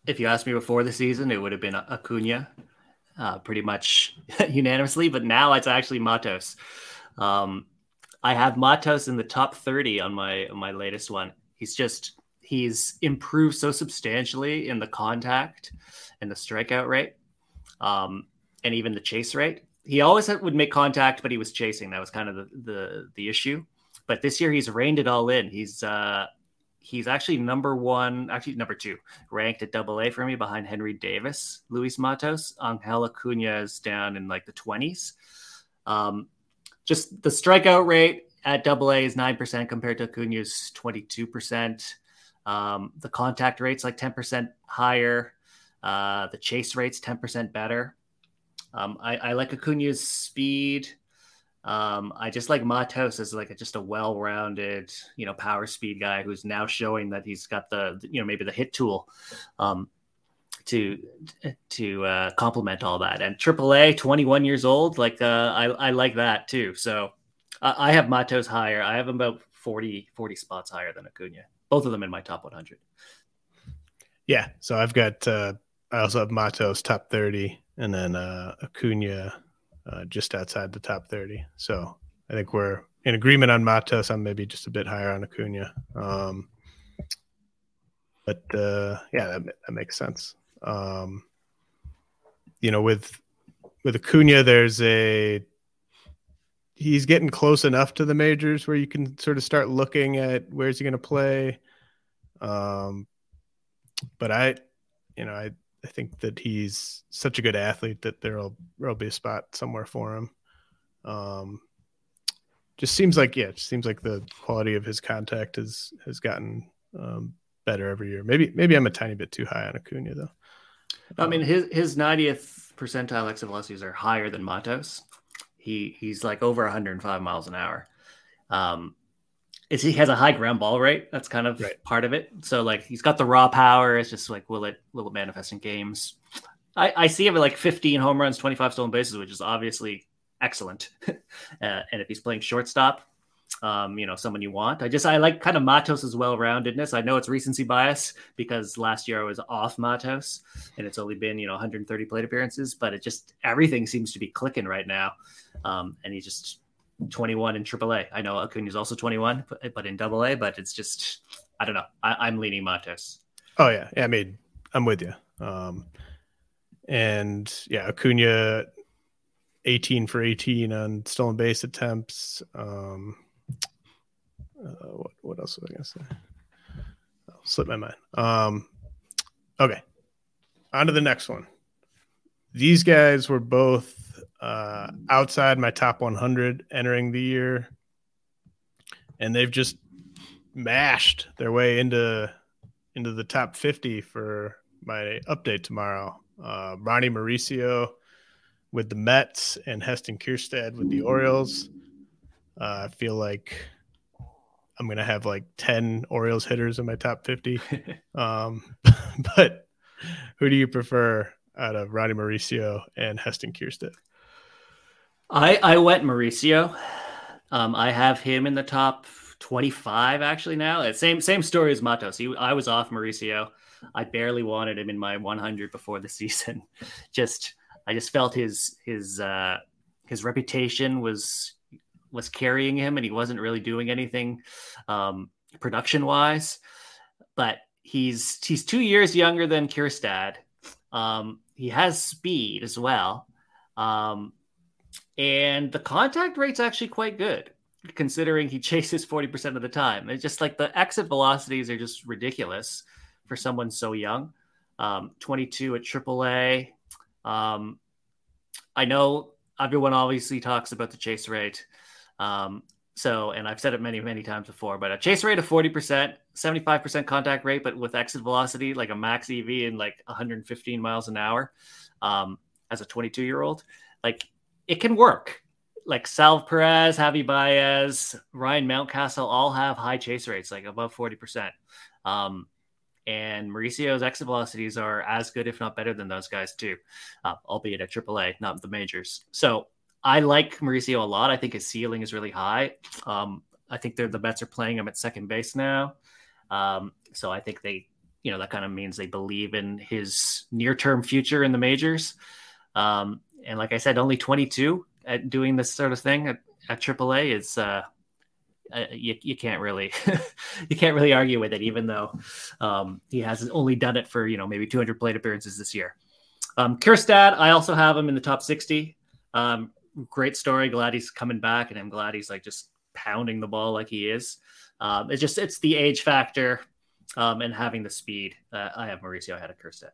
If you asked me before the season, it would have been Acuna uh, pretty much (laughs) unanimously, but now it's actually Matos. Um, I have Matos in the top 30 on my my latest one. He's just he's improved so substantially in the contact and the strikeout rate, um, and even the chase rate. He always would make contact, but he was chasing. That was kind of the the, the issue. But this year he's reined it all in. He's uh, he's actually number one, actually number two, ranked at double A for me behind Henry Davis, Luis Matos. Angel Acuna is down in like the 20s. Um, just the strikeout rate at double A is 9% compared to Acuna's 22%. Um, the contact rate's like 10% higher. Uh, the chase rate's 10% better. Um, I, I like Acuna's speed. Um, I just like Matos as like a, just a well-rounded, you know, power speed guy who's now showing that he's got the, you know, maybe the hit tool um, to to uh, complement all that. And AAA, 21 years old, like uh, I I like that too. So I, I have Matos higher. I have about 40 40 spots higher than Acuna. Both of them in my top 100. Yeah, so I've got uh, I also have Matos top 30, and then uh, Acuna uh, just outside the top 30. So I think we're in agreement on Matos. I'm maybe just a bit higher on Acuna. Um, but uh, yeah, that, that, makes sense. Um, you know, with with Acuna, there's a he's getting close enough to the majors where you can sort of start looking at where's he going to play. Um, but I, you know, I I think that he's such a good athlete that there'll there'll be a spot somewhere for him. Um, just seems like yeah, it seems like the quality of his contact has has gotten um, better every year. Maybe maybe I'm a tiny bit too high on Acuna though. I mean his his 90th percentile exit velocities are higher than Matos. He he's like over 105 miles an hour. Um, is he has a high ground ball rate. That's kind of right. part of it. So like he's got the raw power. It's just like will it will it manifest in games? I, I see him at like 15 home runs, 25 stolen bases, which is obviously excellent. (laughs) uh, and if he's playing shortstop, um, you know, someone you want. I just I like kind of Matos's well-roundedness. I know it's recency bias because last year I was off Matos and it's only been, you know, 130 plate appearances, but it just everything seems to be clicking right now. Um, and he just 21 in AAA. I know Acuna is also 21, but, but in AA. But it's just I don't know. I, am leaning Matos. Oh yeah, yeah. I mean, I'm with you. Um, and yeah, Acuna, 18 for 18 on stolen base attempts. Um, uh, what what else was I gonna say? Oh, slipped my mind. Um, okay, on to the next one. These guys were both uh, outside my top 100 entering the year, and they've just mashed their way into into the top 50 for my update tomorrow. Uh, Ronny Mauricio with the Mets and Heston Kjerstad with the Orioles. Uh, I feel like I'm gonna have like 10 Orioles hitters in my top 50. (laughs) um, (laughs) but who do you prefer out of Ronny Mauricio and Heston Kjerstad? I I went Mauricio. Um, I have him in the top 25 actually now. Same same story as Matos. He, I was off Mauricio. I barely wanted him in my 100 before the (laughs) season. just I just felt his his uh, his reputation was was carrying him, and he wasn't really doing anything um, production wise. But he's he's two years younger than Kjerstad. Um, he has speed as well, um, and the contact rate's actually quite good considering he (laughs) chases 40% of the time. It's just like the exit velocities are just ridiculous for someone so young. Um, 22 at AAA. Um, I know everyone obviously talks about the chase rate. Um, so, and I've said it many, many times before, but a chase rate of 40%, 75% contact rate, but with exit velocity, like a max EV in like 115 miles an hour um, as a 22 year old, like it can work like Salv Perez, Javi Baez, Ryan Mountcastle all have high chase rates, like above 40%. Um, and Mauricio's exit velocities are as good, if not better, than those guys too, uh, albeit at AAA, not the majors. So I like Mauricio a lot. I think his ceiling is really high. Um, I think they're the Mets are playing him at second base now. Um, so I think they, you know, that kind of means they believe in his near term future in the majors. Um, and like I said, only 22 at doing this sort of thing at, at AAA is uh, uh, you, you can't really (laughs) you can't really argue with it, even though um, he hasn't only done it for you know maybe 200 plate appearances this year. Um, Kjerstad, I also have him in the top 60. Um, great story. Glad he's coming back, and I'm glad he's like just pounding the ball like he is. Um, it's just it's the age factor um, and having the speed. Uh, I have Mauricio ahead of Kjerstad.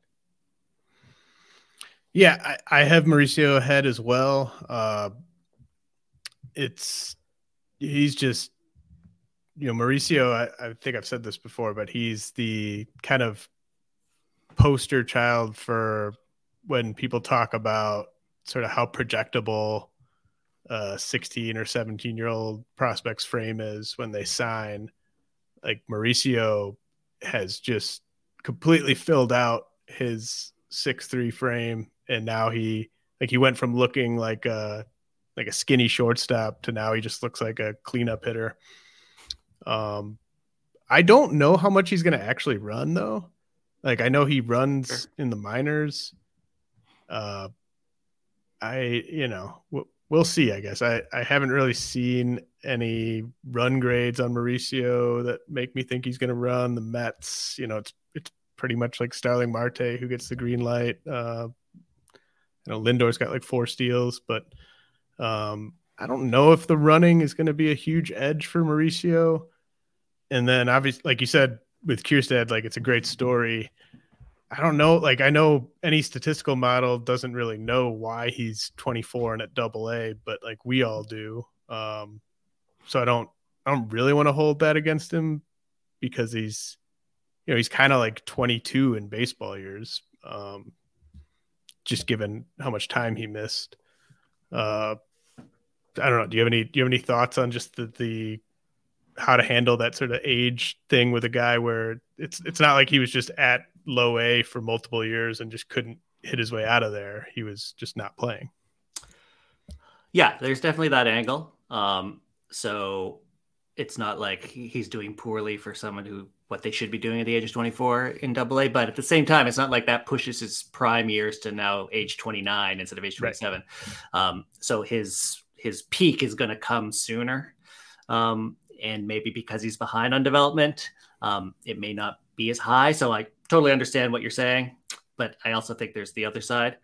Yeah, I, I have Mauricio ahead as well. Uh, it's he's just you know Mauricio. I, I think I've said this before, but he's the kind of poster child for when people talk about sort of how projectable a 16 or 17 year old prospects frame is when they sign like Mauricio has just completely filled out his six three frame and now he like he went from looking like a like a skinny shortstop to now he just looks like a cleanup hitter. Um, I don't know how much he's going to actually run though. Like I know he runs sure. in the minors. Uh, I you know we'll, we'll see. I guess I I haven't really seen any run grades on Mauricio that make me think he's going to run. The Mets, you know, it's it's pretty much like Starling Marte who gets the green light. Uh, you know, Lindor's got like four steals, but um, I don't know if the running is going to be a huge edge for Mauricio. And then obviously, like you said with Kjerstad, like it's a great story. I don't know. Like I know any statistical model doesn't really know why he's 24 and at double A, but like we all do. Um, so I don't, I don't really want to hold that against him because he's, you know, he's kind of like 22 in baseball years. Um, just given how much time he missed. Uh, I don't know. Do you have any? Do you have any thoughts on just the, the how to handle that sort of age thing with a guy where it's it's not like he was just at low A for multiple years and just couldn't hit his way out of there. He was just not playing. Yeah, there's definitely that angle. Um, so it's not like he's doing poorly for someone who what they should be doing at the age of 24 in double A. But at the same time, it's not like that pushes his prime years to now age 29 instead of age 27. Right. Um, so his his peak is going to come sooner. Um, and maybe because he's behind on development, um, it may not be as high. So I totally understand what you're saying, but I also think there's the other side.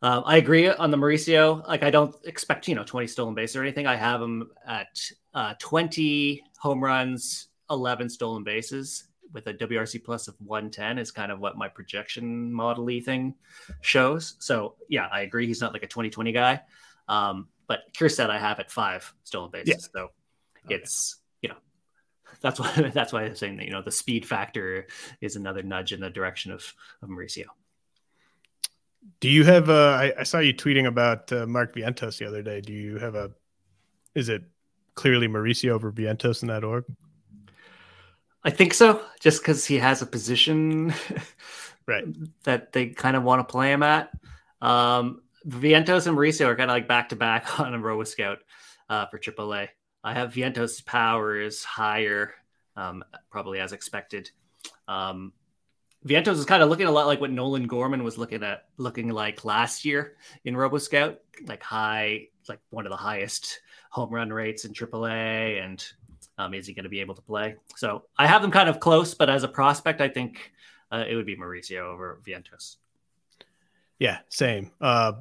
Um, I agree on the Mauricio. Like I don't expect you know 20 stolen base or anything. I have him at uh, 20 home runs, 11 stolen bases with a WRC plus of 110 is kind of what my projection model thing shows. So yeah, I agree. He's not like a 2020 guy. Um, but Kjerstad I have at five stolen bases. Yeah. So okay. it's you know that's why (laughs) that's why I'm saying that you know the speed factor is another nudge in the direction of, of Mauricio. Do you have? Uh, I, I saw you tweeting about uh, Mark Vientos the other day. Do you have a? Is it clearly Mauricio over Vientos in that org? I think so, just because he has a position, (laughs) right, that they kind of want to play him at. Um, Vientos and Mauricio are kind of like back to back (laughs) on a RoboScout uh, for AAA. I have Vientos' power is higher, um, probably as expected. Um, Vientos is kind of looking a lot like what Nolan Gorman was looking at, looking like last year in RoboScout, like high, like one of the highest home run rates in AAA, and um, is he going to be able to play? So I have them kind of close, but as a prospect, I think uh, it would be Mauricio over Vientos. Yeah, same. Uh,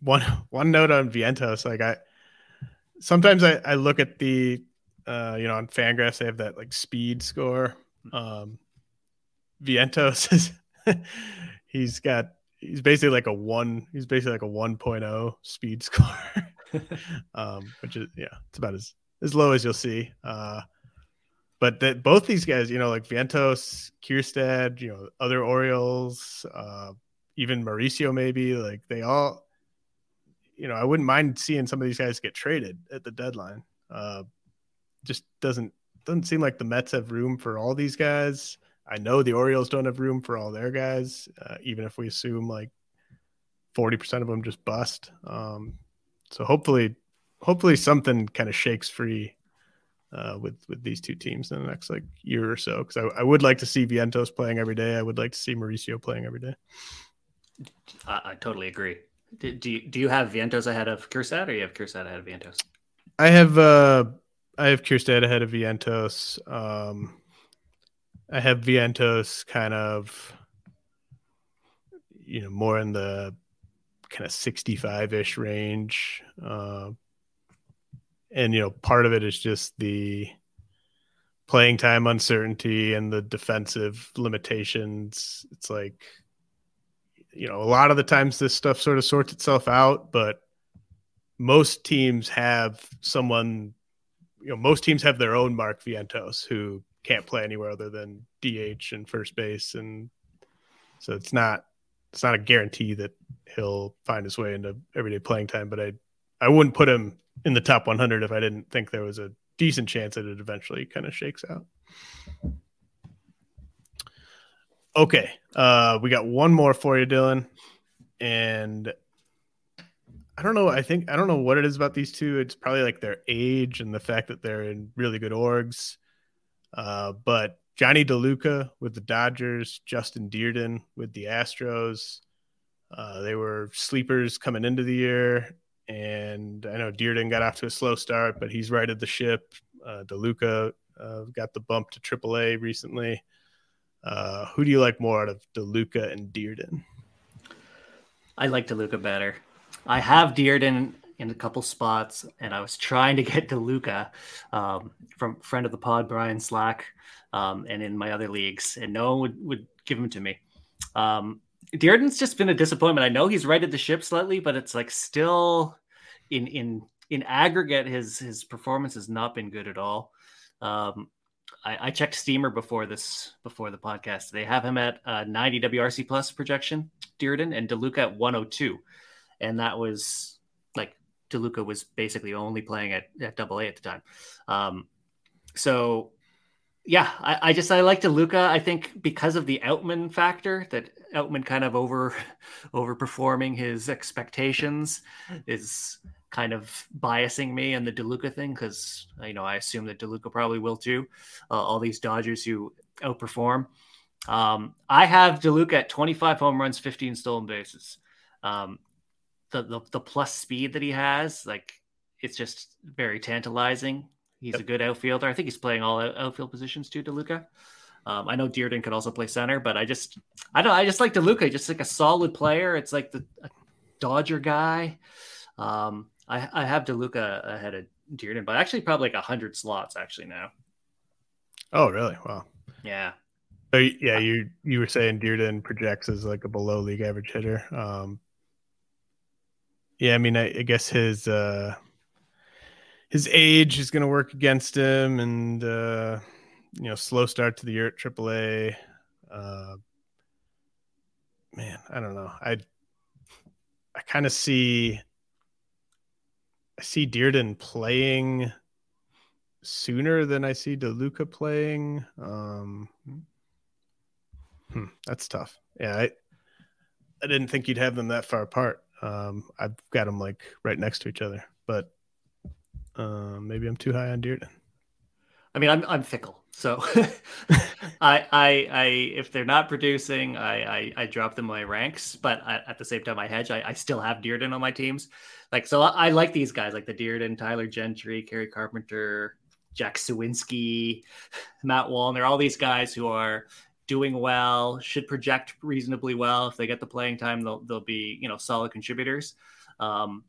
one one note on Vientos, like I sometimes I, I look at the uh, you know on Fangraphs they have that like speed score. Um, Vientos (laughs) is he's got he's basically like a one he's basically like a 1.0 speed score (laughs) um which is yeah it's about as as low as you'll see. Uh but that both these guys you know like Vientos Kjerstad you know other Orioles uh even Mauricio maybe like they all you know I wouldn't mind seeing some of these guys get traded at the deadline. Uh just doesn't doesn't seem like the Mets have room for all these guys. I know the Orioles don't have room for all their guys, uh, even if we assume like 40% of them just bust. Um, so hopefully, hopefully something kind of shakes free uh, with with these two teams in the next like year or so. Because I, I, would like to see Vientos playing every day. I would like to see Mauricio playing every day. I, I totally agree. Do, do you do you have Vientos ahead of Kjerstad, or you have Kjerstad ahead of Vientos? I have uh I have Kjerstad ahead of Vientos. Um, I have Vientos kind of, you know, more in the kind of 65 ish range. Uh, and, you know, part of it is just the playing time uncertainty and the defensive limitations. It's like, you know, a lot of the times this stuff sort of sorts itself out, but most teams have someone, you know, most teams have their own Mark Vientos who can't play anywhere other than DH and first base, and so it's not it's not a guarantee that he'll find his way into everyday playing time. But I I wouldn't put him in the top 100 if I didn't think there was a decent chance that it eventually kind of shakes out. Okay, uh, we got one more for you, Dylan, and I don't know. I think I don't know what it is about these two. It's probably like their age and the fact that they're in really good orgs. Uh, but Jonny DeLuca with the Dodgers, Justin Dirden with the Astros. Uh, they were sleepers coming into the year, and I know Dirden got off to a slow start, but he's righted the ship. Uh, DeLuca uh, got the bump to AAA recently. Uh, who do you like more out of DeLuca and Dirden? I like DeLuca better. I have Dirden in a couple spots, and I was trying to get (laughs) DeLuca um, from friend of the pod Brian Slack, um, and in my other leagues, and no one would, would give him to me. Um, Dirden's just been a disappointment. I know he's righted the ship slightly, but it's like still in in in aggregate, his his performance has not been good at all. Um, I, I, checked Steamer before this before the podcast. They have him at uh, 90 WRC plus projection, Dirden, and DeLuca at 102, and that was like DeLuca was basically only playing at, at double A at the time. Um, so yeah, I, I, just I like DeLuca. I think because of the Outman factor, that Outman kind of over (laughs) overperforming his expectations is kind of biasing me and the DeLuca thing because you know I assume that DeLuca probably will too. Uh, all these Dodgers who outperform. Um, I have DeLuca at 25 home runs, 15 stolen bases. Um, the, the, the plus speed that he has, like it's just very tantalizing. He's yep. a good outfielder. I think he's playing all outfield positions too, DeLuca. Um, I know Dirden could also play center, but I just I don't I just like DeLuca, just like a solid player. It's like the Dodger guy. Um, I, I have DeLuca ahead of Dirden, but actually probably like hundred slots actually now. Oh really? Wow. Yeah. So yeah, you you were saying Dirden projects as like a below league average hitter. Um, yeah, I mean, I, I guess his uh, his age is going to work against him, and uh, you know, slow start to the year at AAA. Uh, man, I don't know. I I kind of see I see Dirden playing sooner than I see DeLuca playing. Um, hmm, that's tough. Yeah, I I didn't think you'd have them that far apart. Um, I've got them like right next to each other, but um, maybe I'm too high on Dirden. I mean, I'm I'm fickle, so (laughs) (laughs) I I I if they're not producing, I I, I drop them in my ranks. But I, at the same time, I hedge. I, I still have Dirden on my teams. Like so, I, I like these guys, like the Dirden, Tyler Gentry, Kerry Carpenter, Jack Suwinski, Matt Wallner, all these guys who are doing well, should project reasonably well. If they get the playing time, they'll they'll be you know solid contributors. Um,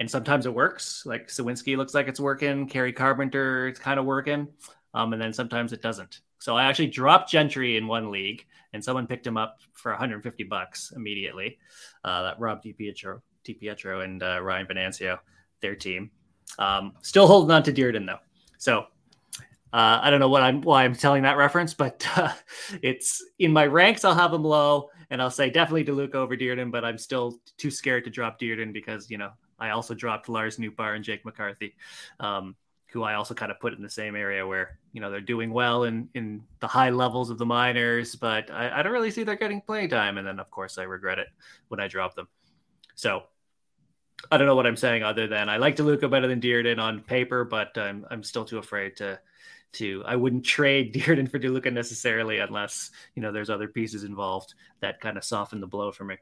and sometimes it works. Like Suwinski looks like it's working. Kerry Carpenter, it's kind of working. Um, and then sometimes it doesn't. So I actually dropped Gentry in one league, and someone picked him up for 150 bucks immediately. Uh, that Rob DiPietro, DiPietro and uh, Ryan Venancio, their team. Um, still holding on to Dirden though. So uh, I don't know what I'm why I'm telling that reference, but (laughs) uh, it's in my ranks. I'll have him low, and I'll say definitely DeLuca over Dirden, but I'm still too scared to drop Dirden because you know I also dropped Lars Nootbaar and Jake McCarthy, um, who I also kind of put in the same area where you know they're doing well in in the high levels of the minors, but I, I don't really see they're getting playing time. And then of course I regret it when I drop them. So I don't know what I'm saying other than I like DeLuca better than Dirden on paper, but I'm I'm still too afraid to to I wouldn't trade (laughs) Dirden for DeLuca necessarily unless you know there's other pieces involved that kind of soften the blow for me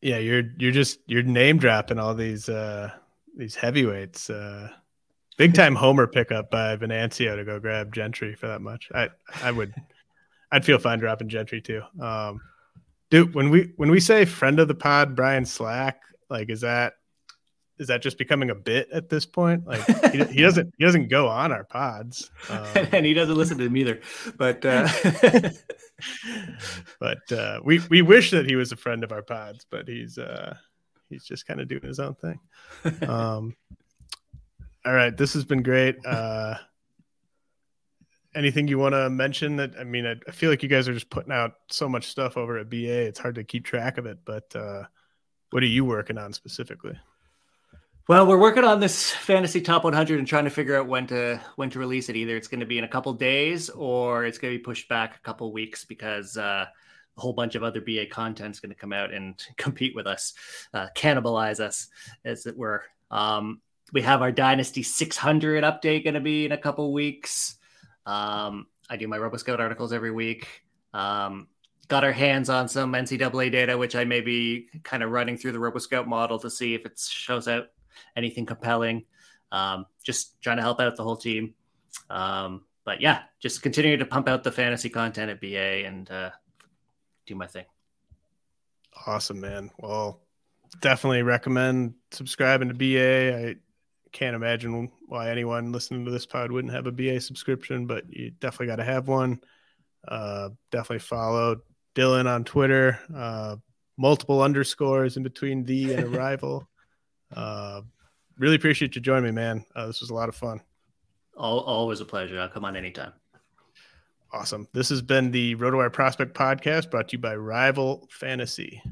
yeah, you're you're just you're name dropping all these uh these heavyweights. Uh big time homer pickup by Venancio to go grab Gentry for that much. I I would (laughs) I'd feel fine dropping Gentry too. Um dude, when we when we say friend of the pod Brian Slack, like is that is that just becoming a bit at this point? Like he, (laughs) he doesn't he doesn't go on our pods, um, (laughs) and he doesn't listen to them either. But uh... (laughs) but uh, we we wish that he was a friend of our pods, but he's uh, he's just kind of doing his own thing. Um, all right, this has been great. Uh, anything you want to mention? That I mean, I, I, feel like you guys are just putting out so much stuff over at BA. It's hard to keep track of it, but uh, what are you working on specifically? Well, we're working on this fantasy top 100 and trying to figure out when to when to release it. Either it's going to be in a couple days or it's going to be pushed back a couple weeks because uh, a whole bunch of other BA content is going to come out and (laughs) compete with us, uh, cannibalize us, as it were. Um, we have our Dynasty 600 update going to be in a couple weeks. Um, I do my RoboScout articles every week. Um, got our hands on some NCAA data, which I may be kind of running through the RoboScout model to see if it shows out anything compelling. Um, just trying to help out the whole team. Um, but yeah, just continue to pump out the fantasy content at BA and uh, do my thing. Awesome, man. Well, definitely recommend subscribing to BA. I can't imagine why anyone listening to this pod wouldn't have a BA subscription, but you definitely got to have one. Uh, definitely follow Dylan on Twitter. Uh, multiple underscores in between the and (laughs) arrival. Uh, really appreciate you joining me, man. Uh, this was a lot of fun. Always a pleasure. I'll come on anytime. Awesome. This has been the RotoWire Prospect Podcast brought to you by Rival Fantasy.